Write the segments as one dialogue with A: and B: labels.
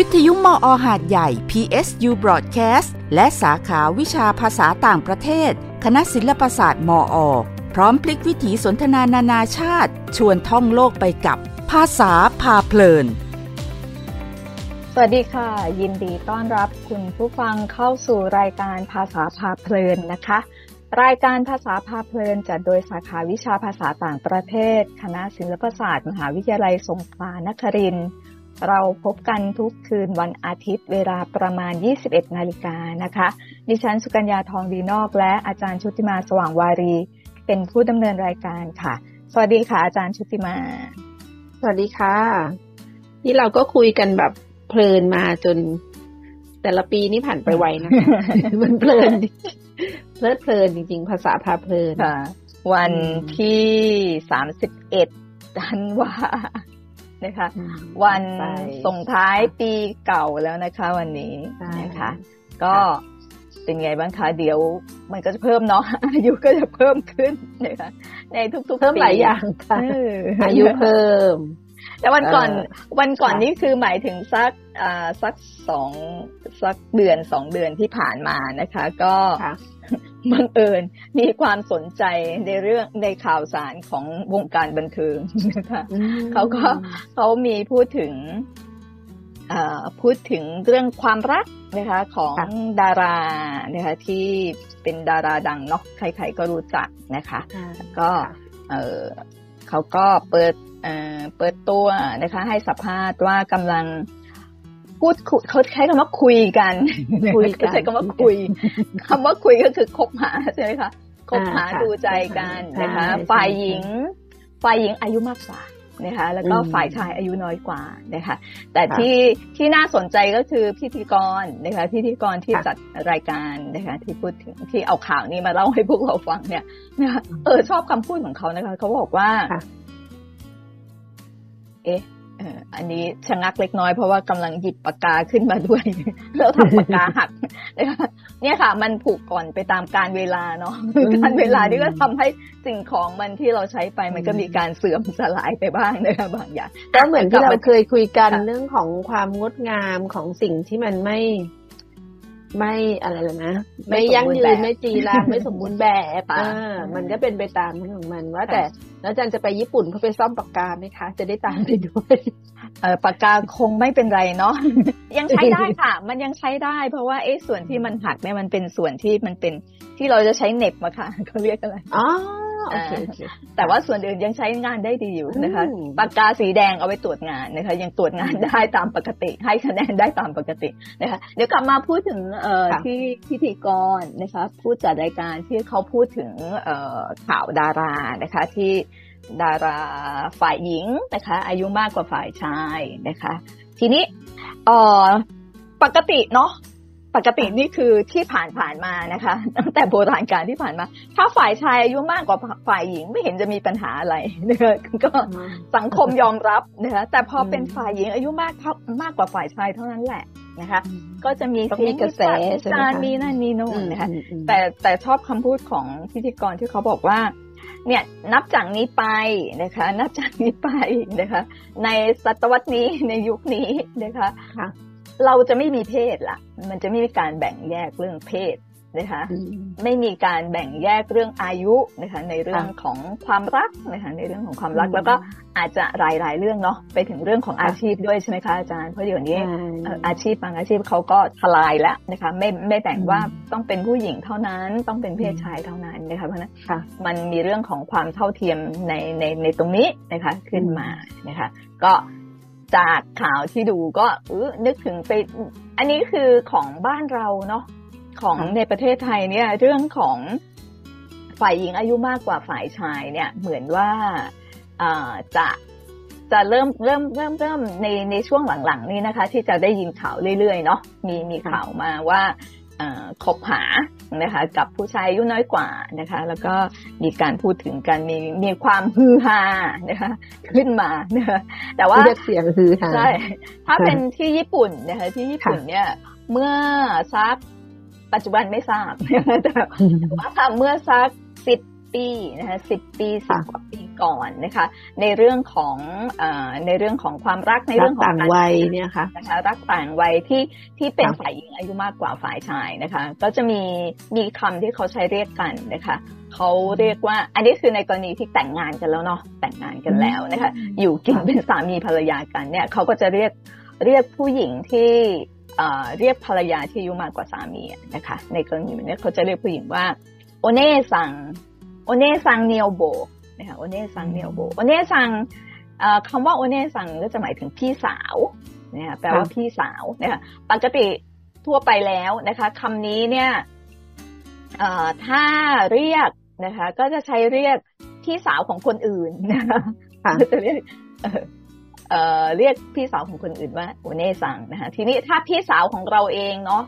A: วิทยุมออหาดใหญ่ PSU Broadcast และสาขาวิชาภาษาต่างประเทศ คณะศิลปศาสตร์มอ พร้อมพลิกวิถีสนทนานานาชาติ ชวนท่องโลกไปกับภาษาพาเพลิน
B: สวัสดีค่ะ ยินดีต้อนรับคุณผู้ฟังเข้าสู่รายการภาษาพาเพลินนะคะ รายการภาษาพาเพลินจัดโดยสาขาวิชาภาษาต่างประเทศ คณะศิลปศาสตร์ มหาวิทยาลัยสงขลานครินทร์ เราพบกันทุกคืนวันอาทิตย์เวลาประมาณ 21 นาฬิกานะคะ ดิฉันสุกัญญาทองดีนอก และอาจารย์ชุติมาสว่างวารี เป็นผู้ดำเนินรายการค่ะ สวัสดีค่ะ อาจารย์ชุติมา
C: สวัสดีค่ะที่เราก็คุยกันแบบเพลินมาจน แต่ละปีนี่ผ่านไปไวนะคะมันเพลิน เพลิดเพลินจริง ๆ ภาษาพาเพลิน
B: ค่ะวันที่สามสิบเอ็ดธันวา นะคะ วันส่งท้ายปีเก่าแล้วนะคะ วันนี้นะคะ ก็เป็นไงบ้างคะเดี๋ยวมันก็จะเพิ่มเนาะอายุก็จะเพิ่มขึ้นนะคะในทุกๆ
C: เพิ่มหลายอย่างค่ะอายุเพิ่ม
B: แต่วันก่อนวันก่อนนี้คือหมายถึงสักอ่าสักสองสักเดือนสองเดือนที่ผ่านมานะคะ ก็ บังเอิญมีความสนใจในเรื่องในข่าวสารของวงการบันเทิงนะคะเขาก็เขามีพูดถึงพูดถึงเรื่องความรักนะคะของดารานะคะที่เป็นดาราดังเนาะใครๆก็รู้จักนะคะก็เออเขาก็เปิดเปิดตัวนะคะให้สัมภาษณ์ว่ากำลัง พูดเขาใช้คำว่าคุยกันคุยใช้คำว่าคุยคำว่าคุยก็คือคบหาใช่ไหมคะคบหาดูใจกันนะคะ ฝ่ายหญิง ฝ่ายหญิงอายุมากกว่านะคะ แล้วก็ฝ่ายชายอายุน้อยกว่านะคะ แต่ที่ที่น่าสนใจก็คือพิธีกรนะคะ พิธีกรที่จัดรายการนะคะ ที่พูดถึงที่เอาข่าวนี้มาเล่าให้พวกเราฟังเนี่ยนะคะเออชอบคำพูดของเขานะคะ เขาบอกว่า เอ๊ะ อันนี้ชะงักเล็กน้อยเพราะว่ากำลังหยิบปากกาขึ้นมาด้วย แล้วทำปากกาหักนะคะเนี่ยค่ะ มันผูกก่อนไปตามการเวลาเนาะการเวลานี่ก็ทำให้สิ่งของมันที่เราใช้ไปมันก็มีการเสื่อมสลายไปบ้างนะคะบางอย่าง
C: ก็เหมือนที่เราเคยคุยกันเรื่องของความงดงามของสิ่งที่มันไม่ ไม่อะไรเลยนะ ไม่ยั่งยืนไม่จีรังไม่สมบูรณ์แบบอ่ามันก็เป็นไปตามนั้นของมันว่าแต่แล้วจันจะไปญี่ปุ่นเขาไปซ่อมปากกาไหมคะ จะได้ตามไปด้วย
B: เออปากกาคงไม่เป็นไรเนาะยังใช้ได้ค่ะ มันยังใช้ได้ เพราะว่าเอ๊ะส่วนที่มันหักเนี่ยมันเป็นส่วนที่มันเป็นที่เราจะใช้เน็บมาค่ะเขาเรียกอะไร
C: อ๋อ โอเค
B: แต่ว่าส่วนอื่นยังใช้งานได้ดีอยู่นะคะปากกาสีแดงเอาไว้ตรวจงานนะคะ ยังตรวจงานได้ตามปกติ ให้คะแนนได้ตามปกตินะคะ เดี๋ยวกลับมาพูดถึงเอ่อที่พิธีกรนะคะ พูดจัดรายการที่เขาพูดถึงเอ่อข่าวดารานะคะที่ดาราฝ่ายหญิงนะคะ อายุมากกว่าฝ่ายชายนะคะ ทีนี้เอ่อปกติเนาะ ปกตินี่คือที่ผ่านผ่านมานะคะ ตั้งแต่โบราณการที่ผ่านมา ถ้าฝ่ายชายอายุมากกว่าฝ่ายหญิงไม่เห็นจะมีปัญหาอะไรนะคะก็สังคมยอมรับนะคะแต่พอเป็นฝ่ายหญิงอายุมากเท่ามากกว่าฝ่ายชายเท่านั้นแหละนะคะ ก็จะมี
C: เสียงกระแส
B: การมีนั่นมีโน่นนะคะแต่แต่ชอบคำพูดของพิธีกรที่เขาบอกว่า เนี่ยนับจากนี้ไปนะคะ นับจากนี้ไปนะคะ ในศตวรรษนี้ในยุคนี้นะคะ เราจะไม่มีเพศละมันจะไม่มีการแบ่งแยกเรื่องเพศนะคะไม่มีการแบ่งแยกเรื่องอายุนะคะในเรื่องของความรักนะคะในเรื่องของความรักแล้วก็อาจจะหลายๆเรื่องเนาะไปถึงเรื่องของอาชีพด้วยใช่ไหมคะอาจารย์เพราะเดี๋ยวนี้อาชีพบางอาชีพเขาก็ทลายแล้วนะคะไม่ไม่แบ่งว่าต้องเป็นผู้หญิงเท่านั้นต้องเป็นเพศชายเท่านั้นนะคะเพราะนั้นมันมีเรื่องของความเท่าเทียมในในในตรงนี้นะคะขึ้นมานะคะก็ จากข่าวที่ดูก็อนึกถึงไป อันนี้คือของบ้านเราเนาะของในประเทศไทยเนี่ย เรื่องของฝ่ายหญิงอายุมากกว่าฝ่ายชายเนี่ย เหมือนว่าจะจะเริ่มเริ่มเริ่มเริ่มในในช่วงหลังๆ นี้นะคะ ที่จะได้ยินข่าวเรื่อยๆเนาะมีมีข่าวมาว่า คบหานะคะกับผู้ชายอายุน้อยกว่านะคะแล้วก็มีการพูดถึงกันมีมีความฮือฮานะคะขึ้นมานะคะแต่ว่า
C: เสียงฮือฮา
B: ใช่ถ้าเป็นที่ญี่ปุ่นนะคะที่ญี่ปุ่นเนี่ยเมื่อซักปัจจุบันไม่ทราบแต่ว่าถ้าเมื่อซักสิบปีนะคะสิบปีสิบกว่าปี ก่อนนะคะ ในเรื่องของอในเรื่องของความรักในเรื่องของ
C: ต่างวัยเนี่ยค่ะ
B: นะคะรักต่างวัยที่ที่เป็นฝ่ายหญิงอายุมากกว่าฝ่ายชายนะคะ ก็จะมีมีคำที่เขาใช้เรียกกันนะคะเขาเรียกว่า อันนี้คือในกรณีที่แต่งงานกันแล้วเนาะแต่งงานกันแล้วนะคะ อยู่กินเป็นสามีภรรยากันเนี่ยเขาก็จะเรียกเรียกผู้หญิงที่เรียกภรรยาที่อายุมากกว่าสามีนะคะ ในกรณีนี้เขาจะเรียกผู้หญิงว่าโอเน่ซังโอเน่ซังเนียวโบ นะคะโอเน่ซังเนียวโบโอเน่ซังคำว่าโอเน่ซังก็จะหมายถึงพี่สาวนะคะแปลว่าพี่สาวนะคะปกติทั่วไปแล้วนะคะคำนี้เนี่ยถ้าเรียกนะคะ ก็จะใช้เรียกพี่สาวของคนอื่นนะคะจะเรียก เอ่อเรียกพี่สาวของคนอื่นว่าโอเน่ซังนะคะทีนี้ถ้าพี่สาวของเราเองเนาะ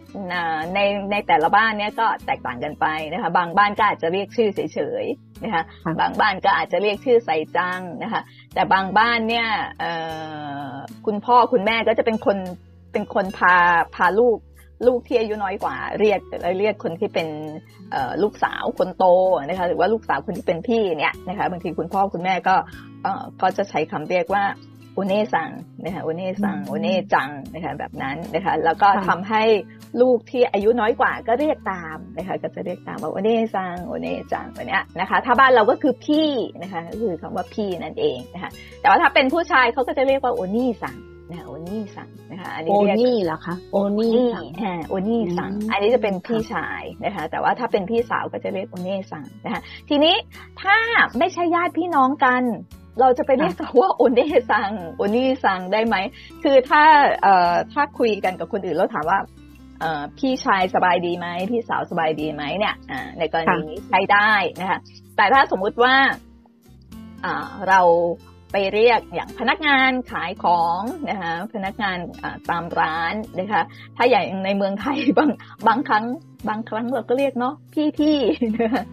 B: ในในแต่ละบ้านเนี้ยก็แตกต่างกันไปนะคะบางบ้านก็อาจจะเรียกชื่อเฉยๆนะคะบางบ้านก็อาจจะเรียกชื่อใส่จังนะคะแต่บางบ้านเนี่ยคุณพ่อคุณแม่ก็จะเป็นคนเป็นคนพาพาลูกลูกที่อายุน้อยกว่าเรียกเรียกคนที่เป็นลูกสาวคนโตนะคะหรือว่าลูกสาวคนที่เป็นพี่เนี่ยนะคะบางทีคุณพ่อคุณแม่ก็ก็จะใช้คำเรียกว่าโอเน่ซังนะคะโอเน่ซังโอเน่จังนะคะแบบนั้นนะคะแล้วก็ทำให้ลูกที่อายุน้อยกว่าก็เรียกตามนะคะก็จะเรียกตามว่าโอเน่ซังโอเน่จังแบบนี้นะคะ ถ้าบ้านเราก็คือพี่นะคะก็คือคำว่าพี่นั่นเองนะคะแต่ว่าถ้าเป็นผู้ชายเขาก็จะเรียกว่าโอนี่ซังนะคะโอนี่ซังนะคะอันนี้
C: เรียกโอนี่เหรอคะโอนี่
B: อ่าโอนี่ซัง อันนี้จะเป็นพี่ชายนะคะ แต่ว่าถ้าเป็นพี่สาวก็จะเรียกโอเน่ซังนะคะทีนี้ถ้าไม่ใช่ญาติพี่น้องกัน เราจะไปเรียกเขาว่าโอเน่ซังโอนี่ซังได้ไหม คือถ้าเอ่อถ้าคุยกันกับคนอื่นแล้วถามว่าเอ่อพี่ชายสบายดีไหมพี่สาวสบายดีไหมเนี่ยในกรณีนี้ใช้ได้นะคะแต่ถ้าสมมุติว่าเราไปเรียกอย่างพนักงานขายของนะคะพนักงานตามร้านนะคะถ้าอย่างในเมืองไทยบางบางครั้ง บางครั้งเราก็เรียกเนาะพี่พี่นะคะ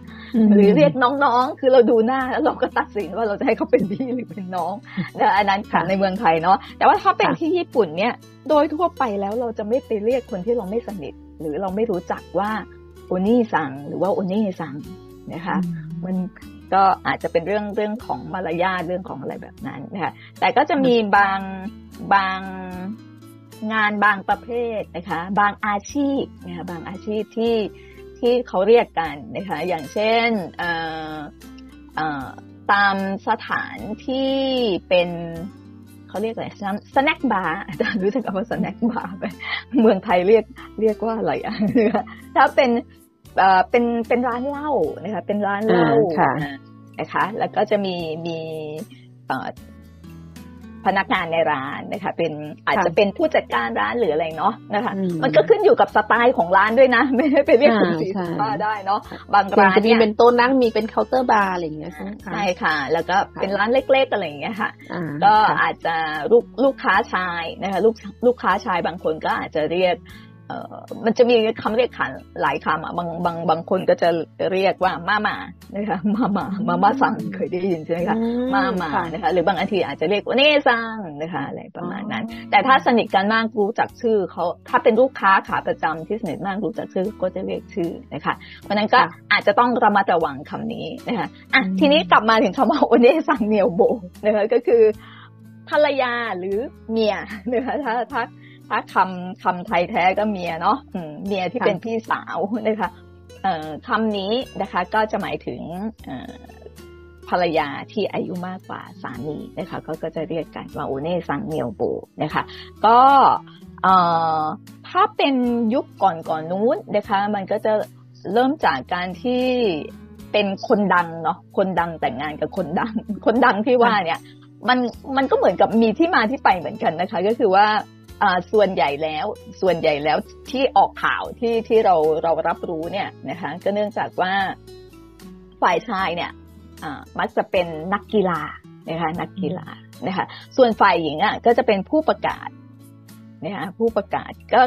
B: หรือเรียกน้องๆ คือเราดูหน้าแล้วเราก็ตัดสินว่าเราจะให้เขาเป็นพี่หรือเป็นน้องนะอันนั้นค่ะในเมืองไทยเนาะแต่ว่าถ้าเป็นที่ญี่ปุ่นเนี่ย โดยทั่วไปแล้วเราจะไม่ไปเรียกคนที่เราไม่สนิท หรือเราไม่รู้จักว่าโอนี่สั่งหรือว่าโอเน่สั่งนะคะ มันก็อาจจะเป็นเรื่องเรื่องของมารยาทเรื่องของอะไรแบบนั้นนะคะแต่ก็จะมีบางบางงานบางประเภทนะคะ บางอาชีพนะคะบางอาชีพที่ ที่เขาเรียกกันนะคะอย่างเช่นตามสถานที่เป็นเขาเรียกอะไร snack bar อาจารย์รู้จักคำว่า snack bar ไหมเมืองไทยเรียกเรียกว่าอะไรอะถ้าเป็นเป็นเป็นร้านเหล้านะคะเป็นร้านเหล้านะคะแล้วก็จะมีมี พนักงานในร้านนะคะ เป็นอาจจะเป็นผู้จัดการร้านหรืออะไรเนาะนะคะ มันก็ขึ้นอยู่กับสไตล์ของร้านด้วยนะ ไม่ได้ไปเรียกคุณสีบ้าได้เนาะบางร้าน
C: เนี่ยเป็นโต๊ะนั่งมีเป็นเคาน์เตอร์บาร์อะไรอย่างเงี้ยใช่ไหม
B: ใช่ค่ะ แล้วก็เป็นร้านเล็กๆอะไรอย่างเงี้ยค่ะ ก็อาจจะลูกลูกค้าชายนะคะ ลูกลูกค้าชายบางคนก็อาจจะเรียก เอ่อมันจะมีคำเรียกขันหลายคำอะบางบางบางคนก็จะเรียกว่ามามานะคะมามามามาสั่งเคยได้ยินใช่ไหมคะมามานะคะหรือบางอันทีอาจจะเรียกว่าเน่ซังนะคะอะไรประมาณนั้น แต่ถ้าสนิทกันมากรู้จักชื่อเขาถ้าเป็นลูกค้าขาประจำที่สนิทมากรู้จักชื่อก็จะเรียกชื่อนะคะเพราะนั้นก็อาจจะต้องระมัดระวังคำนี้นะคะอะทีนี้กลับมาถึงคำว่าโอเน่ซังเนียวโบนะคะก็คือภรรยาหรือเมียนะคะถ้าถ้า ถ้าคำคำไทยแท้ก็เมียเนาะเมียที่เป็นพี่สาวนะคะคำนี้นะคะก็จะหมายถึงภรรยาที่อายุมากกว่าสามีนะคะก็ก็จะเรียกกันว่าโอเน่ซังเมียวโบนะคะก็ถ้าเป็นยุคก่อนก่อนนู้นนะคะมันก็จะเริ่มจากการที่เป็นคนดังเนาะคนดังแต่งงานกับคนดัง คนดังที่ว่าเนี่ยมันมันก็เหมือนกับมีที่มาที่ไปเหมือนกันนะคะ ก็คือว่า ส่วนใหญ่แล้วส่วนใหญ่แล้วที่ออกข่าวที่ที่เราเรารับรู้เนี่ยนะคะก็เนื่องจากว่าฝ่ายชายเนี่ยมักจะเป็นนักกีฬานะคะนักกีฬานะคะส่วนฝ่ายหญิงอะก็จะเป็นผู้ประกาศนะคะผู้ประกาศก็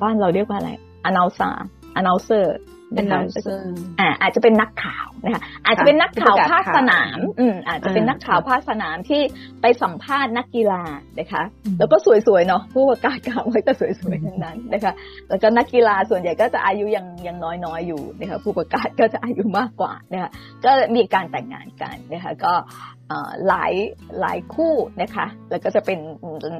B: บ้านเราเรียกว่าอะไร announcer announcer นะคะอ่าอาจจะเป็นนักข่าวนะคะอาจจะเป็นนักข่าวภาคสนาม อืมอาจจะเป็นนักข่าวภาคสนามที่ไปสัมภาษณ์นักกีฬานะคะ แล้วก็สวยๆเนาะผู้ประกาศข่าวไว้ก็สวยๆทั้งนั้นนะคะ แล้วก็นักกีฬาส่วนใหญ่ก็จะอายุยังยังน้อยๆอยู่นะคะผู้ประกาศก็จะอายุมากกว่านะคะก็มีการแต่งงานกันนะคะก็หลายหลายคู่นะคะ แล้วก็จะเป็น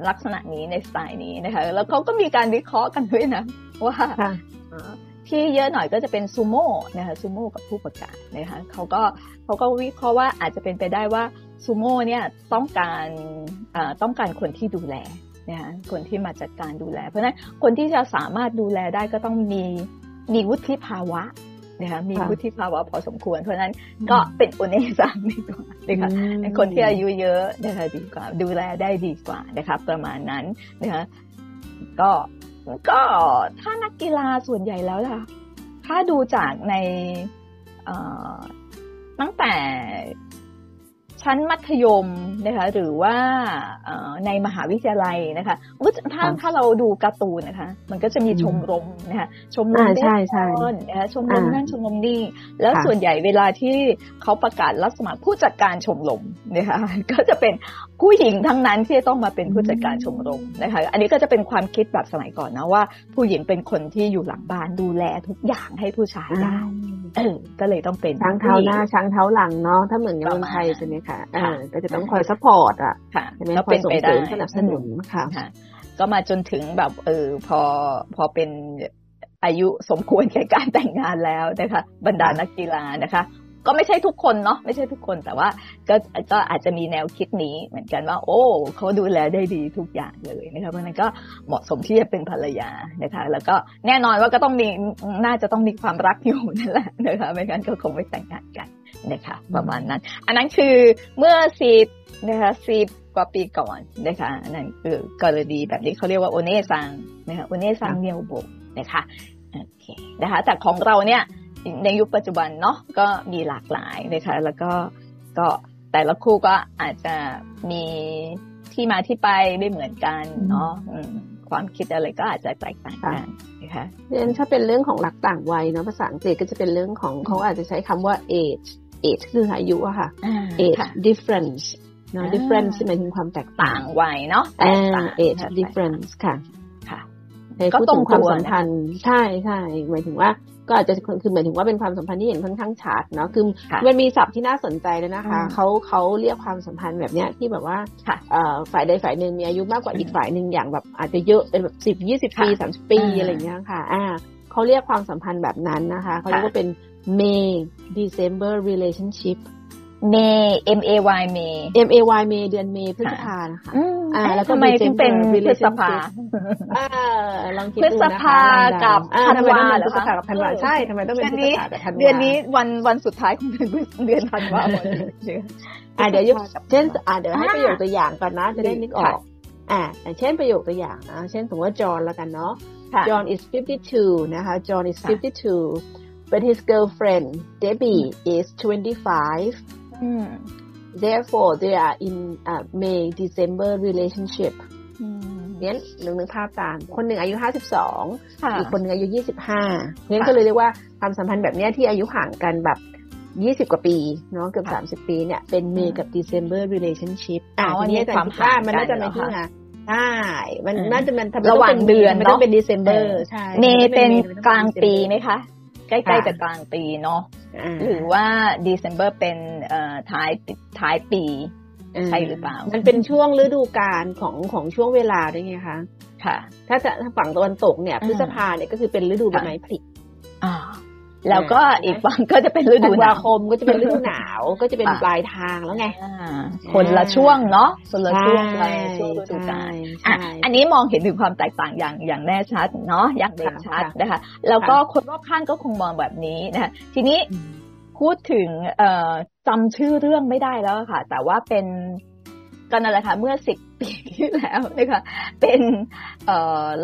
B: ลักษณะนี้ในสไตล์นี้นะคะ แล้วเขาก็มีการวิเคราะห์กันด้วยนะว่า ที่เยอะหน่อยก็จะเป็นซูโม่นะคะซูโม่กับผู้ประกาศนะคะเขาก็เขาก็วิเคราะห์ว่าอาจจะเป็นไปได้ว่าซูโม่เนี่ยต้องการต้องการคนที่ดูแลนะคะคนที่มาจัดการดูแล เพราะฉะนั้นคนที่จะสามารถดูแลได้ก็ต้องมีมีวุฒิภาวะนะคะมีวุฒิภาวะพอสมควร เพราะฉะนั้นก็เป็นโอเนซังดีกว่านะคะคนที่อายุเยอะนะคะดีกว่า ดูแลได้ดีกว่านะคะประมาณนั้นนะคะก็ ก็ถ้านักกีฬาส่วนใหญ่แล้วล่ะ ถ้าดูจากในตั้งแต่ชั้นมัธยมนะคะหรือว่าในมหาวิทยาลัยนะคะถ้าถ้าเราดูการ์ตูนนะคะ มันก็จะมีชมรมนะคะชมรมเบสบอลนะคะชมรมนั่นชมรมนี่แล้วส่วนใหญ่เวลาที่เขาประกาศรับสมัครผู้จัดการชมรมนะคะก็จะเป็นผู้หญิงทั้งนั้นที่ต้องมาเป็นผู้จัดการชมรมนะคะ อันนี้ก็จะเป็นความคิดแบบสมัยก่อนนะว่า ผู้หญิงเป็นคนที่อยู่หลังบ้านดูแลทุกอย่างให้ผู้ชายได้ก็เลยต้องเป็น
C: ช้างเท้าหน้าช้างเท้าหลังเนาะถ้าเหมือนในเมืองไทยใช่ไหมคะก็จะต้องคอย support อะใช่ไหมคอยส่งเสริมสนับสนุนค่ะ
B: ก็มาจนถึงแบบเออพอพอเป็นอายุสมควรแก่การแต่งงานแล้วนะคะ บรรดานักกีฬานะคะ ก็ไม่ใช่ทุกคนเนาะไม่ใช่ทุกคนแต่ว่าก็ก็อาจจะมีแนวคิดนี้เหมือนกันว่า โอ้เขาดูแลได้ดีทุกอย่างเลยนะคะเพราะนั้นก็เหมาะสมที่จะเป็นภรรยานะคะ แล้วก็แน่นอนว่าก็ต้องมีน่าจะต้องมีความรักอยู่นั่นแหละนะคะไม่งั้นก็คงไม่แต่งงานกันนะคะประมาณนั้น อันนั้นคือเมื่อสิบนะคะสิบกว่าปีก่อนนะคะอันั่นคือกรณีแบบนี้เขาเรียกว่าโอเนซังนะคะโอเนซังเนียวโบนะคะโอเคนะคะแต่ของเราเนี่ย ในยุคปัจจุบันเนาะก็มีหลากหลายนะคะแล้วก็ก็แต่ละคู่ก็อาจจะมีที่มาที่ไปไม่เหมือนกันเนาะความคิดอะไรก็อาจจะแตกต่างกันนะคะ
C: เพราะฉะนั้นถ้าเป็นเรื่องของหลักต่างวัยเนาะภาษาอังกฤษก็จะเป็นเรื่องของเขาอาจจะใช้คำว่า age age คืออายุอะค่ะ age difference เนาะ difference หมายถึงความแตกต่าง
B: วัยเนาะ
C: age difference ค่ะค่ะก็ตรงความสัมพันธ์ใช่ใช่หมายถึงว่า ก็อาจจะคือหมายถึงว่าเป็นความสัมพันธ์ที่เห็นค่อนข้างชัดเนาะคือมันมีศัพท์ที่น่าสนใจเลยนะคะเขาเขาเรียกความสัมพันธ์แบบเนี้ยที่แบบว่าฝ่ายใดฝ่ายหนึ่งมีอายุมากกว่าอีกฝ่ายหนึ่งอย่างแบบอาจจะเยอะเป็นแบบสิบยี่สิบปีสามสิบปีอะไรเงี้ยค่ะ อ่าเขาเรียกความสัมพันธ์แบบนั้นนะคะเขาเรียกว่าเป็น May December relationship
B: เมย์ M A Y เมย์
C: M A Y เมย์เดือนเมย์พฤษภานะคะ
B: อ่า แล้วทำไมถึงเป็นพฤษภา
C: อ่าลองคิด
B: ดูนะคะพฤษภากับธันวา
C: พฤษภากับธันวาใช่ทำไมต้องเป็นพฤษภากับธันวา
B: เดือนนี้วันวันสุดท้ายของเดือนเดือนธันวา
C: อ่าเดี๋ยวเช่นอ่าเดี๋ยวให้ประโยคตัวอย่างก่อนนะ จะได้นึกออกอ่าเช่นประโยคตัวอย่างนะ เช่นสมมติว่าจอห์นแล้วกันเนาะ John is 52 นะคะ John is 52 but his girlfriend Debbie is 25 therefore they are in uh, May December relationship เนี่ยหนึ่งนึกภาพตาม คนหนึ่งอายุห้าสิบสองอีกคนหนึ่งอายุยี่สิบห้าเนี่ยก็เลยเรียกว่าความสัมพันธ์แบบนี้ที่อายุห่างกันแบบยี่สิบกว่าปีเนาะเกือบสามสิบปีเนี่ยเป็น May กับ December relationship อ่าทีนี้ความห่างมันน่าจะเป็นที่ไงใช่ มันน่าจะมัน
B: ระหว่างเดือน
C: มันต้องเป็น December ใช่
B: เมย์เป็นกลางปีไหมคะ ใกล้ๆจะกลางปีเนาะ หรือว่าเดซ ember เป็นท้ายท้ายปี ใช่หรือเปล่า
C: มันเป็นช่วงฤดูกาลของของช่วงเวลาด้วยไงคะ
B: ค่ะ
C: ถ้าจะฝั่งตะวันตกเนี่ยพฤษภาเนี่ยก็คือเป็นฤดูใบไม้ผลิ
B: แล้วก็อีกฝั่งก็จะเป็นฤดู
C: หนาวคมก็จะเป็นฤดูหนาว ก็จะเป็นปลายทางแล้วไง
B: คนละช่วงเนาะคนละช่วงในช่วงฤดูกาลอันนี้มองเห็นถึงความแตกต่างอย่างอย่างแน่ชัดเนาะอย่างเด่นชัดนะคะ แล้วก็คนรอบข้างก็คงมองแบบนี้นะคะทีนี้พูดถึงจำชื่อเรื่องไม่ได้แล้วค่ะ แต่ว่าเป็นก็นั่นแหละค่ะเมื่อสิบปีที่แล้วนะคะเป็น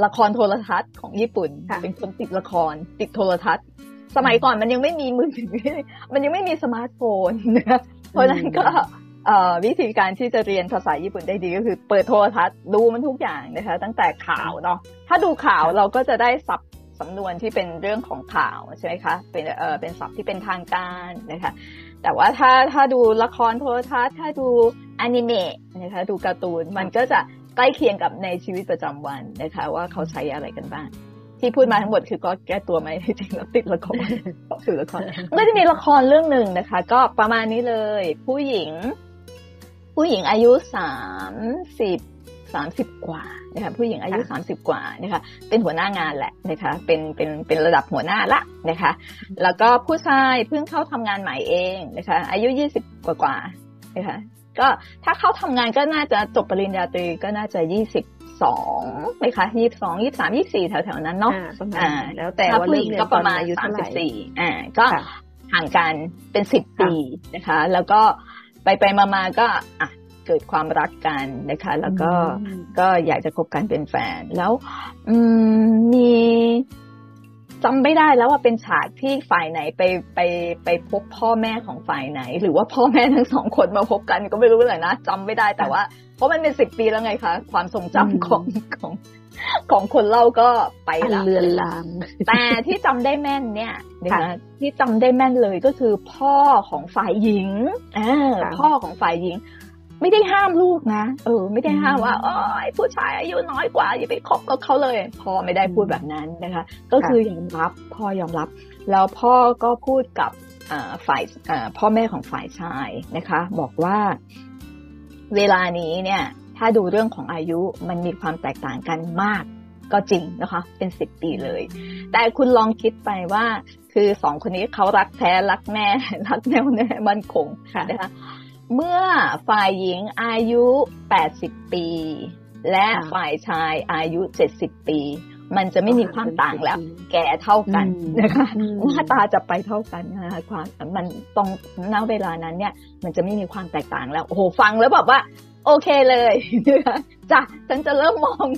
B: ละครโทรทัศน์ของญี่ปุ่น เป็นคนติดละครติดโทรทัศน์ สมัยก่อนมันยังไม่มีมือถือ มันยังไม่มีสมาร์ทโฟนนะเพราะนั้นก็วิธีการที่จะเรียนภาษาญี่ปุ่นได้ดีก็คือ เปิดโทรทัศน์ดูมันทุกอย่างนะคะ ตั้งแต่ข่าวเนาะถ้าดูข่าวเราก็จะได้สับสำนวนที่เป็นเรื่องของข่าวใช่ไหมคะเป็นเออเป็นศัพท์ที่เป็นทางการนะคะแต่ว่าถ้าถ้าดูละครโทรทัศน์ถ้าดูอนิเมะนะคะดูการ์ตูนมันก็จะใกล้เคียงกับในชีวิตประจำวันนะคะว่าเขาใช้อะไรกันบ้าง ที่พูดมาทั้งหมดคือก็แก้ตัวไหมจริงแล้วติดละครคือละครก็จะมีละครเรื่องหนึ่งนะคะ ก็ประมาณนี้เลย ผู้หญิง ผู้หญิงอายุสามสิบสามสิบกว่านะคะผู้หญิงอายุสามสิบกว่านะคะเป็นหัวหน้างานแหละนะคะเป็นเป็นเป็นระดับหัวหน้าละนะคะ แล้วก็ผู้ชายเพิ่งเข้าทำงานใหม่เองนะคะ อายุยี่สิบกว่ากว่านะคะก็ถ้าเข้าทำงานก็น่าจะจบปริญญาตรีก็น่าจะยี่สิบ สองไหมคะยี่สิบสองยี่สามยี่สี่แถวๆนั้นเนาะ
C: อ่า แล้วแต่
B: ว่าผู้หญิงก็ประมาณอายุสามสิบสี่อ่า ก็ห่างกันเป็นสิบปีนะคะ แล้วก็ไปไปมาๆก็อะเกิดความรักกันนะคะ แล้วก็ก็อยากจะคบกันเป็นแฟน แล้วอืมมีจำไม่ได้แล้วว่าเป็นฉากที่ฝ่ายไหนไปไปไปพบพ่อแม่ของฝ่ายไหน หรือว่าพ่อแม่ทั้งสองคนมาพบกันก็ไม่รู้เลยนะจำไม่ได้แต่ว่า เพราะมันเป็นสิบปีแล้วไงคะความทรงจำของของของคนเล่าก็ไป
C: ละเลือนลาง
B: แต่ที่จำได้แม่นเนี่ยนะคะที่จำได้แม่นเลยก็คือพ่อของฝ่ายหญิงอพ่อของฝ่ายหญิง ไม่ได้ห้ามลูกนะเออ ไม่ได้ห้ามว่าอ๋อผู้ชายอายุน้อยกว่าอย่าไปคบกับเขาเลยพ่อไม่ได้พูดแบบนั้นนะคะ ก็คือยอมรับพ่อยอมรับ แล้วพ่อก็พูดกับฝ่ายพ่อแม่ของฝ่ายชายนะคะ บอกว่า เวลานี้เนี่ย ถ้าดูเรื่องของอายุมันมีความแตกต่างกันมากก็จริงนะคะ เป็นสิบปีเลย แต่คุณลองคิดไปว่า คือสองคนนี้เขารักแท้รักแม่รักแน่วแน่มันคงนะคะเมื่อฝ่ายหญิงอายุ 80 ปี และฝ่ายชายอายุ 70 ปี มันจะไม่มีความต่างแล้ว แก่เท่ากันนะคะหน้าตาจะไปเท่ากันนะคะความมันตรงณเวลานั้นเนี่ย มันจะไม่มีความแตกต่างแล้ว โอ้โหฟังแล้วแบบว่า โอเคเลยจ้ะฉันจะเริ่มมอง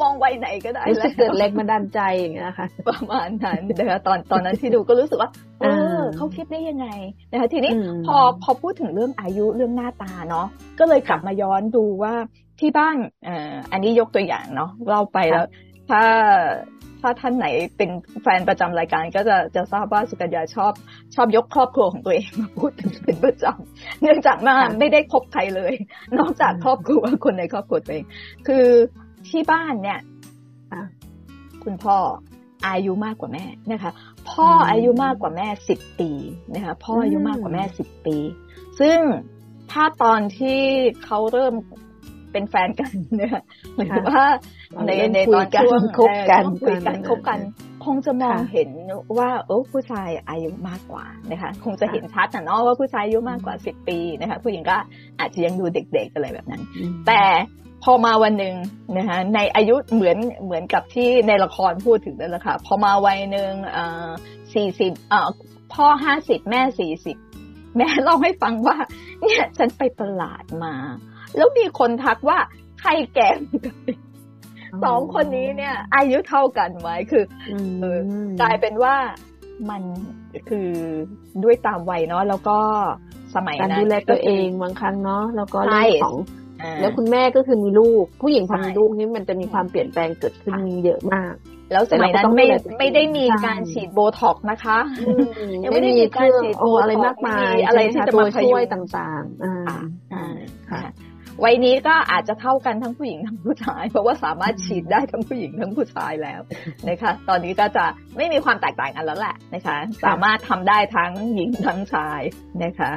B: มองวัยไหนก็ได้
C: แล้วเกิดเล็กมาดันใจอย่างเงี้ยค่ะ
B: ประมาณนั้นนะคะตอนตอนนั้นที่ดูก็รู้สึกว่าเออเขาคิดได้ยังไงนะคะทีนี้พอพอพูดถึงเรื่องอายุเรื่องหน้าตาเนาะก็เลยกลับมาย้อนดูว่าที่บ้านออันนี้ยกตัวอย่างเนาะเราไปแล้ว ถ้าถ้าท่านไหนเป็นแฟนประจำรายการก็จะจะทราบว่าสุกัญญาชอบชอบยกครอบครัวของตัวเองมาพูดถึงเป็นประจำเนื่องจากมาไม่ได้คบใครเลย นอกจากครอบครัวคนในครอบครัวตัวเอง คือที่บ้านเนี่ยคุณพ่ออายุมากกว่าแม่นะคะ พ่ออายุมากกว่าแม่สิบปีนะคะ พ่ออายุมากกว่าแม่สิบปี ซึ่งถ้าตอนที่เขาเริ่ม เป็นแฟนกันเนี่ยหรือว่าในในตอนช่วงคบกันคุยกันคบกันคงจะมองเห็นว่าเออผู้ชายอายุมากกว่านะคะคงจะเห็นชัดนะเนาะว่าผู้ชายอายุมากกว่าสิบปีนะคะผู้หญิงก็อาจจะยังดูเด็กๆอะไรแบบนั้น แต่พอมาวันหนึ่งนะคะในอายุเหมือนเหมือนกับที่ในละครพูดถึงนั่นแหละค่ะพอมาวัยหนึ่งสี่สิบพ่อห้าสิบแม่สี่สิบแม่เล่าให้ฟังว่า เนี่ยฉันไปตลาดมา แล้วมีคนทักว่าใครแก่สองคนนี้เนี่ย อายุเท่ากันไหมคือกลายเป็นว่ามันคือด้วยตามวัยเนาะแล้วก็สมัย
C: นั้นการดูแลตัวเองบางครั้งเนาะแล้วก็เรื่องของแล้วคุณแม่ก็คือมีลูก ผู้หญิงพอมีลูกนี่มันจะมีความเปลี่ยนแปลงเกิดขึ้นเยอะมาก
B: แล้วสมัยนั้นไม่ไม่ได้มีการฉีดโบท็อกนะคะ
C: ยังไม่ได้มีการฉีดโบอะไรมากมายอะไรที่จะมาช่วยต่างๆอ่า
B: ค่ะ วัยนี้ก็อาจจะเท่ากันทั้งผู้หญิงทั้งผู้ชาย เพราะว่าสามารถฉีดได้ทั้งผู้หญิงทั้งผู้ชายแล้วนะคะ ตอนนี้ก็จะไม่มีความแตกต่างกันแล้วแหละนะคะ สามารถทำได้ทั้งหญิงทั้งชายนะคะ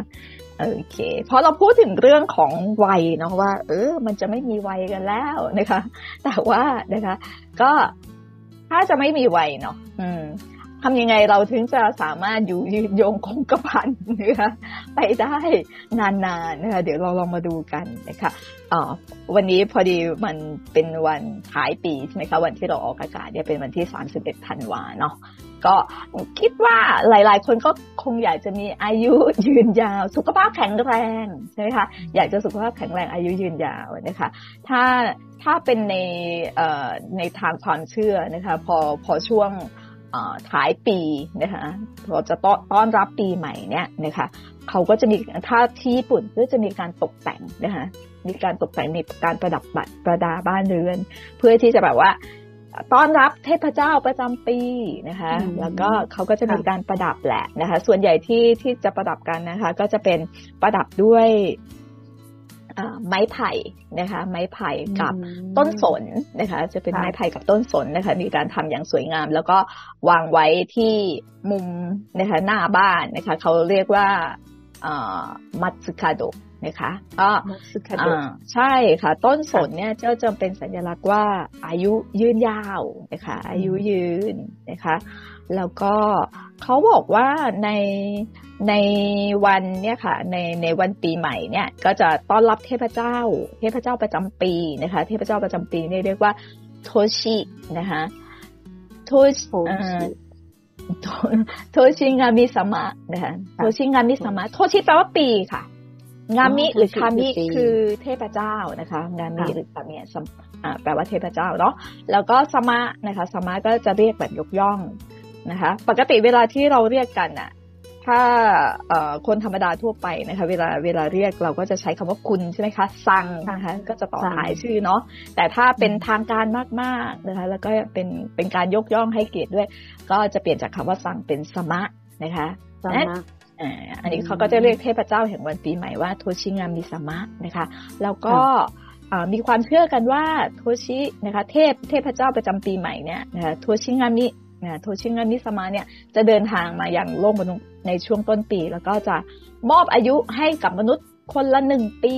B: โอเคเพราะเราพูดถึงเรื่องของวัยเนาะว่า เออ มันจะไม่มีวัยกันแล้วนะคะ แต่ว่านะคะ ก็ถ้าจะไม่มีวัยเนาะอืม ทำยังไงเราถึงจะสามารถอยู่ยืนยงคงกระพันนะคะไปได้นานๆนะคะเดี๋ยวเราลองมาดูกันนะคะวันนี้พอดีมันเป็นวันท้ายปีใช่ไหมคะวันที่เราออกอากาศเนี่ยเป็นวันที่ 31ธันวาเนาะก็คิดว่าหลาย ๆ คนก็คงอยากจะมีอายุยืนยาว สุขภาพแข็งแรงใช่ไหมคะอยากจะสุขภาพแข็งแรงอายุยืนยาวนะคะถ้าถ้าเป็นในในทางความเชื่อนะคะพอพอช่วง ท้ายปีนะคะเราจะต้อนรับปีใหม่เนี่ยนะคะเขาก็จะมีถ้าที่ญี่ปุ่นก็จะมีการตกแต่งนะคะมีการตกแต่งมีการประดับบัตรประดาบ้านเรือน เพื่อที่จะแบบว่าต้อนรับเทพเจ้าประจำปีนะคะ แล้วก็เขาก็จะมีการประดับแหละนะคะ ส่วนใหญ่ที่ที่จะประดับกันนะคะ ก็จะเป็นประดับด้วย ไม้ไผ่นะคะ ไม้ไผ่กับต้นสนนะคะ จะเป็นไม้ไผ่กับต้นสนนะคะ มีการทำอย่างสวยงาม แล้วก็วางไว้ที่มุมนะคะหน้าบ้านนะคะ เขาเรียกว่ามัตสึคาโดนะคะก็ใช่ค่ะ ต้นสนเนี่ยจะจะเป็นสัญลักษณ์ว่าอายุยืนยาวนะคะ อายุยืนนะคะ แล้วก็เขาบอกว่าในในวันเนี่ยค่ะในในวันปีใหม่เนี่ย ก็จะต้อนรับเทพเจ้า เทพเจ้าประจำปีนะคะ เทพเจ้าประจำปีนี่เรียกว่าโทชินะคะโทชิโทชิงามิสมะนะคะโทชิงามิสมะโทชิแปลว่าปีค่ะงามิหรือคามิคือเทพเจ้านะคะงามิหรือคามิแปลว่าเทพเจ้าเนาะแล้วก็สมะนะคะ สมะก็จะเรียกแบบยกย่อง นะคะ ปกติเวลาที่เราเรียกกันอะถ้าคนธรรมดาทั่วไปนะคะเวลาเวลาเรียกเราก็จะใช้คำว่าคุณใช่ไหมคะซังนะคะก็จะต่อท้ายชื่อเนาะแต่ถ้าเป็นทางการมากๆนะคะแล้วก็เป็นเป็นการยกย่องให้เกียรติด้วย ก็จะเปลี่ยนจากคำว่าซังเป็นสมะนะคะสมะอันนี้เขาก็จะเรียกเทพเจ้าแห่งวันปีใหม่ว่าโทชิงามิสมะนะคะ แล้วก็มีความเชื่อกันว่าโทชินะคะเทพเทพเจ้าประจำปีใหม่เนี่ยนะคะโทชิงามิ นะโทชิงามิสมาเนี่ยจะเดินทางมาอย่างโลกมนุษย์ในช่วงต้นปี แล้วก็จะมอบอายุให้กับมนุษย์คนละหนึ่งปี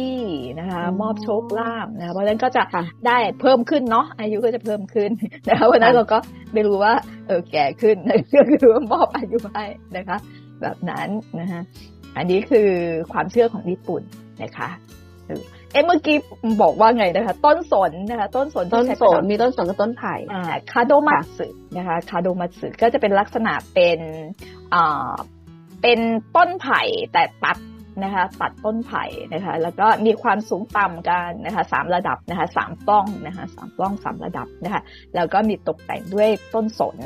B: นะคะมอบโชคลาภนะคะเพราะฉะนั้นก็จะได้เพิ่มขึ้นเนาะอายุก็จะเพิ่มขึ้นนะคะวันนั้นเราก็ไม่รู้ว่าเออแก่ขึ้นก็คือว่ามอบอายุให้นะคะ แบบนั้นนะคะอันนี้คือความเชื่อของญี่ปุ่นนะคะ เอ๊ะเมื่อกี้บอกว่าไงนะคะ ต้นสนนะคะ ต้นสน
C: ต้นสนมีต้นสนกับต้นไผ่
B: คาโดมัตสึนะคะคาโดมัตสึก็จะเป็นลักษณะเป็นอ่าเป็นต้นไผ่แต่ตัดนะคะตัดต้นไผ่นะคะ แล้วก็มีความสูงต่ำกันนะคะสามระดับนะคะสามปล้องนะคะสามปล้องสามระดับนะคะ แล้วก็มีตกแต่งด้วยต้นสน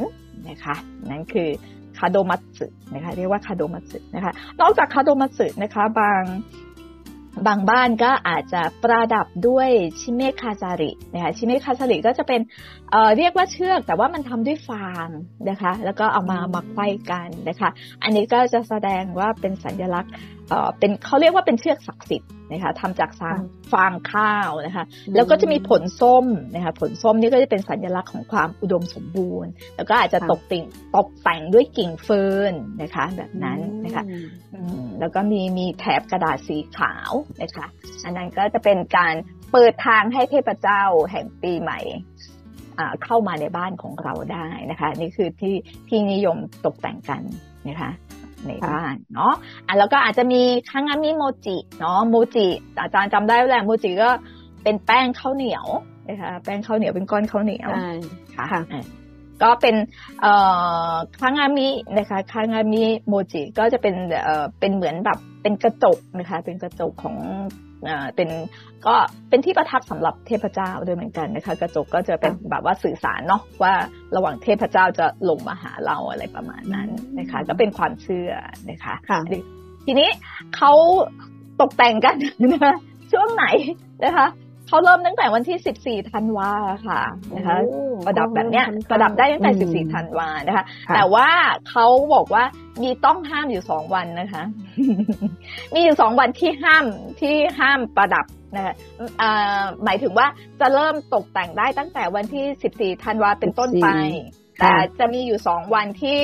B: นะคะ นั่นคือคาโดมัตสึนะคะ เรียกว่าคาโดมัตสึนะคะ นอกจากคาโดมัตสึนะคะ บาง บางบ้านก็อาจจะประดับด้วยしめ飾り นะคะ しめ飾り ก็จะเป็นเอ่อเรียกว่าเชือก แต่ว่ามันทำด้วยฟางนะคะ แล้วก็เอามามาไขว้กันนะคะ อันนี้ก็จะแสดงว่าเป็นสัญลักษณ์ เอ่อเป็นเขาเรียกว่าเป็นเชือกศักดิ์สิทธิ์นะคะทำจากฟางฟางข้าวนะคะ แล้วก็จะมีผลส้มนะคะผลส้มนี่ก็จะเป็นสัญลักษณ์ของความอุดมสมบูรณ์ แล้วก็อาจจะตกแต่งตกแต่งด้วยกิ่งเฟิร์นนะคะ แบบนั้นนะคะแล้วก็มีมีแถบกระดาษสีขาวนะคะ อันนั้นก็จะเป็นการเปิดทางให้เทพเจ้าแห่งปีใหม่เข้ามาในบ้านของเราได้นะคะ นี่คือที่ที่นิยมตกแต่งกันนะคะ ในบ้านเนาะอะแล้วก็อาจจะมีคังามิโมจิเนาะโมจิอาจารย์จำได้แหละโมจิก็เป็นแป้งข้าวเหนียวนะคะแป้งข้าวเหนียวเป็นก้อนข้าวเหนียวค่ะก็เป็นเอ่อคางามินะคะคางามิโมจิก็จะเป็นเอ่อเป็นเหมือนแบบเป็นกระจกนะคะ เป็นกระจกของ เป็นก็เป็นที่ประทับสำหรับเทพเจ้าด้วยเหมือนกันนะคะ กระจกก็จะเป็นแบบว่าสื่อสารเนาะว่าระหว่างเทพเจ้าจะลงมาหาเราอะไรประมาณนั้นนะคะ ก็เป็นความเชื่อนะคะทีนี้เขาตกแต่งกันนะช่วงไหนนะคะ เขาเริ่มตั้งแต่วันที่ 14 ธันวาค่ะนะคะประดับแบบเนี้ยประดับได้ตั้งแต่ 14 ธันวานะคะ แต่ว่าเขาบอกว่ามีต้องห้ามอยู่สองวันนะคะ มีอยู่สองวันที่ห้ามที่ห้ามประดับนะคะหมายถึงว่าจะเริ่มตกแต่งได้ตั้งแต่วันที่ 14 ธันวาเป็นต้นไป แต่จะมีอยู่สองวันที่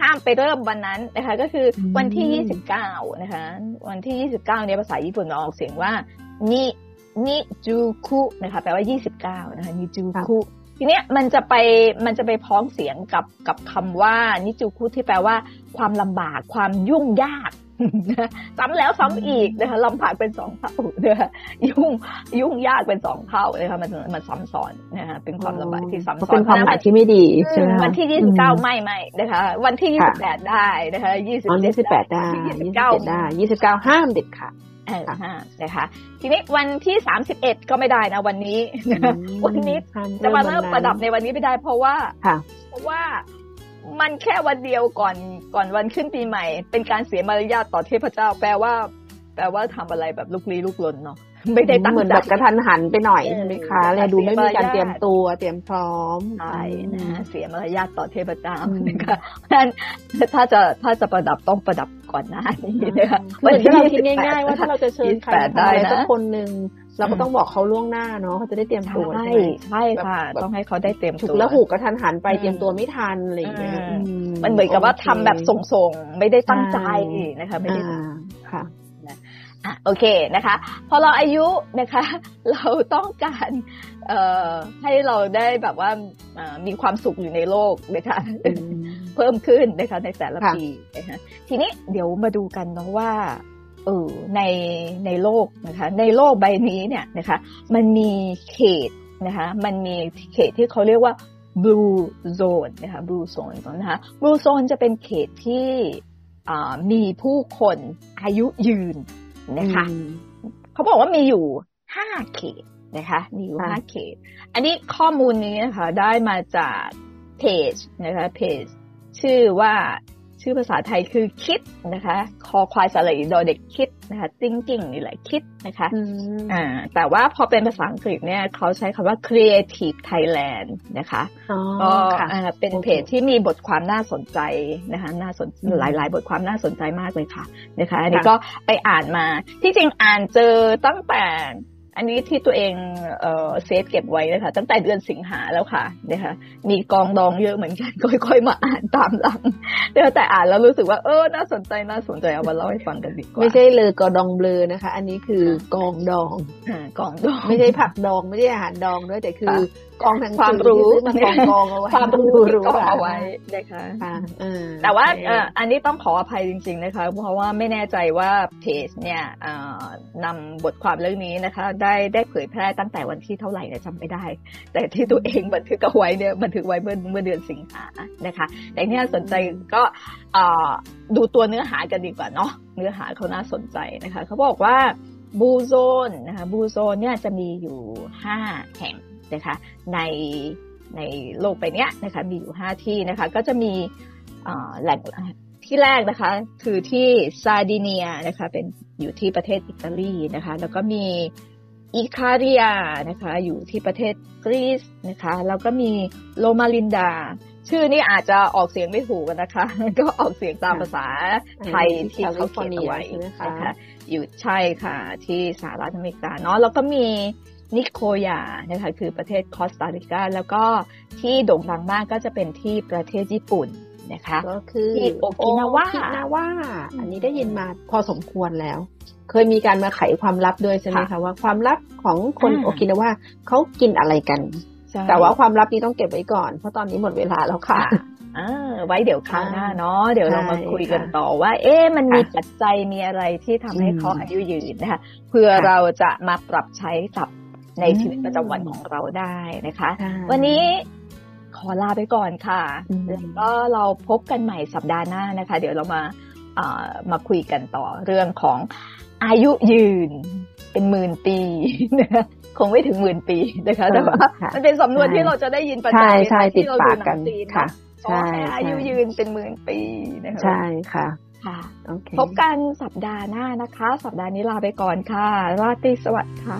B: ห้ามไปเริ่มวันนั้นนะคะ ก็คือวันที่ 29 นะคะ วันที่ 29เนี่ยภาษาญี่ปุ่นออกเสียงว่านิ นิจูคุนะคะแปลว่า29นะคะนิจูคุทีเนี้ยมันจะไปมันจะไปพ้องเสียงกับกับคำว่านิจูคุที่แปลว่าความลำบากความยุ่งยากซ้ำแล้วซ้ำอีกนะคะลำบากเป็นสองเท่านะคะยุ่งยุ่งยากเป็นสองเท่านะคะมันมันซ้ำซ้อนนะคะเป็นความลำบากที่ซ้ำซ้อน
C: เป็นความหมายที่ไม่ดีใช่ไหม
B: วันที่ยี่สิบเก้าไม่ไม่นะคะวันที่ยี่สิบแปดได้นะคะยี่สิบ
C: ยี่สิบแปดได้ยี่สิบเก้าได้ยี่สิบเก้าห้ามเด็ดขาด
B: นะคะ ทีนี้วันที่สามสิบเอ็ดก็ไม่ได้นะวันนี้ วันนี้จะมาเริ่มประดับในวันนี้ไม่ได้ เพราะว่าเพราะว่ามันแค่วันเดียวก่อนก่อนวันขึ้นปีใหม่ เป็นการเสียมารยาทต่อเทพเจ้า แปลว่า แปลว่าทำอะไรแบบลุกลี้ลุกลนเนาะ ไม่ได้ตั้ง
C: เหมือนแบบกระทันหันไปหน่อยใช่ไหมคะเลยดูไม่มีการเตรียมตัวเตรียมพร้อม
B: ใช่นะเสียมารยาทต่อเทพเจ้านะคะเพราะฉะนั้นถ้าจะถ้าจะประดับต้องประดับก่อนหน้านี้นะคะ
C: วันที่เราคิดง่ายๆว่าถ้าเราจะเชิญใครได้สักคนหนึ่งเราก็ต้องบอกเขาล่วงหน้าเนาะเขาจะได้เตรียมตัว
B: ใช่ใช่ค่ะ ต้องให้เขาได้เตรียมตัว
C: แล้วหูกระทันหันไปเตรียมตัวไม่ทันอะไรอย่างเงี้ย
B: มันเหมือนกับว่าทำแบบส่งๆไม่ได้ตั้งใจนะคะไม่ได้
C: ค่ะ
B: อะโอเคนะคะ พอเราอายุนะคะ เราต้องการเอ่อให้เราได้แบบว่ามีความสุขอยู่ในโลกนะคะเพิ่มขึ้นนะคะในแต่ละปีนะคะทีนี้เดี๋ยวมาดูกันเนาะว่าเออในในโลกนะคะในโลกใบนี้เนี่ยนะคะมันมีเขตนะคะมันมีเขตที่เขาเรียกว่า blue zone นะคะ blue zone นะคะ blue zone จะเป็นเขตที่มีผู้คนอายุยืน นะคะเขาบอกว่ามีอยู่ห้าเขตนะคะมีอยู่ห้าเขต อันนี้ข้อมูลนี้นะคะได้มาจากเพจนะคะเพจ ชื่อว่า ชื่อภาษาไทยคือคิดนะคะ คอควายสระอีดอเด็กคิดนะคะ thinking นี่แหละคิดนะคะอ่าแต่ว่าพอเป็นภาษาอังกฤษเนี่ยเขาใช้คำว่า creative Thailand นะคะก็เป็นเพจที่มีบทความน่าสนใจนะคะน่าสนหลาย ๆ บทความน่าสนใจมากเลยค่ะนะคะ อันนี้ก็ไปอ่านมาที่จริงอ่านเจอตั้งแต่ อันนี้ที่ตัวเองเออเซฟเก็บไว้นะคะตั้งแต่เดือนสิงหาแล้วค่ะนะคะมีกองดองเยอะเหมือนกันค่อยๆมาอ่านตามหลังแต่อ่านแล้วรู้สึกว่าเออน่าสนใจน่าสนใจเอามาเล่าให้ฟังกันดีกว่า
C: ไม่ใช่เลยกอดองเบลอนะคะ อันนี้คือกองดอง
B: กองดอง
C: ไม่ใช่ผักดองไม่ใช่อาหารดองด้วยแต่คือ กองทาง
B: ความรู้
C: มันกองกองเอาไว้
B: ความรู้รู้เอาไว้นะคะแต่ว่าอันนี้ต้องขออภัยจริง ๆ นะคะ เพราะว่าไม่แน่ใจว่าเพจเนี่ยนำบทความเรื่องนี้นะคะ ได้ได้เผยแพร่ตั้งแต่วันที่เท่าไหร่เนี่ยจำไม่ได้ แต่ที่ตัวเองบันทึกเอาไว้เนี่ยบันทึกไว้เมื่อเมื่อเดือนสิงหานะคะ แต่เนี่ยสนใจก็ดูตัวเนื้อหากันดีกว่าเนาะเนื้อหาเขาน่าสนใจนะคะเขาบอกว่าบูโซนนะคะบูโซนเนี่ยจะมีอยู่ห้าแห่ง นะคะในในโลกใบนี้นะคะมีอยู่ห้าที่นะคะก็จะมีแหล่งที่แรกนะคะคือที่ซาดิเนียนะคะเป็นอยู่ที่ประเทศอิตาลีนะคะแล้วก็มีอิคาเรียนะคะอยู่ที่ประเทศกรีซนะคะแล้วก็มีโลมาลินดา ชื่อนี้อาจจะออกเสียงไม่ถูกนะคะ ก็ออกเสียงตามภาษาไทยที่เขาเขียนเอาไว้นะคะอยู่ใช่ค่ะที่สหรัฐอเมริกาเนาะแล้วก็มี นิโคยานะคะคือประเทศคอสตาริกา แล้วก็ที่โด่งดังมากก็จะเป็นที่ประเทศญี่ปุ่นนะคะ
C: ก็คือ
B: ที่โอกินาวา
C: นาวาอันนี้ได้ยินมาพอสมควรแล้ว เคยมีการมาไขความลับด้วยใช่ไหมคะว่าความลับของคนโอกินาวาเขากินอะไรกัน แต่ว่าความลับนี้ต้องเก็บไว้ก่อน เพราะตอนนี้หมดเวลาแล้วค่ะ
B: ไว้เดี๋ยวคราวหน้าเนาะเดี๋ยวเรามาคุยกันต่อว่า เอ๊ะมันมีปัจจัยมีอะไรที่ทำให้เขาอายุยืนนะคะเพื่อเราจะมาปรับใช้กับ ในชีวิตประจำวันของเราได้นะคะ วันนี้ขอลาไปก่อนค่ะ แล้วก็เราพบกันใหม่สัปดาห์หน้านะคะ เดี๋ยวเรามามาคุยกันต่อเรื่องของอายุยืนเป็นหมื่นปีนะคะคงไม่ถึงหมื่นปีนะคะแต่ว่ามันเป็นสำนวนที่เราจะได้ยินประจำ
C: ที่เราดูหนัง
B: จีนค่ะใช่อายุยืนเป็นหมื่นปีนะคะ
C: ใช่ค่ะ
B: ค่ะพบกันสัปดาห์หน้านะคะ สัปดาห์นี้ลาไปก่อนค่ะราตรีสวัสดิ์ค่ะ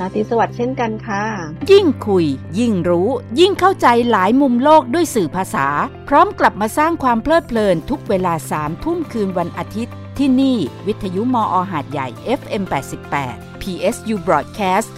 C: ราตรีสวัสดิ์เช่นกันค่ะ
A: ยิ่งคุย ยิ่งรู้ ยิ่งเข้าใจหลายมุมโลกด้วยสื่อภาษา พร้อมกลับมาสร้างความเพลิดเพลินทุกเวลาสามทุ่มคืนวันอาทิตย์ ที่นี่ วิทยุมออหาดใหญ่ FM 88 PSU Broadcast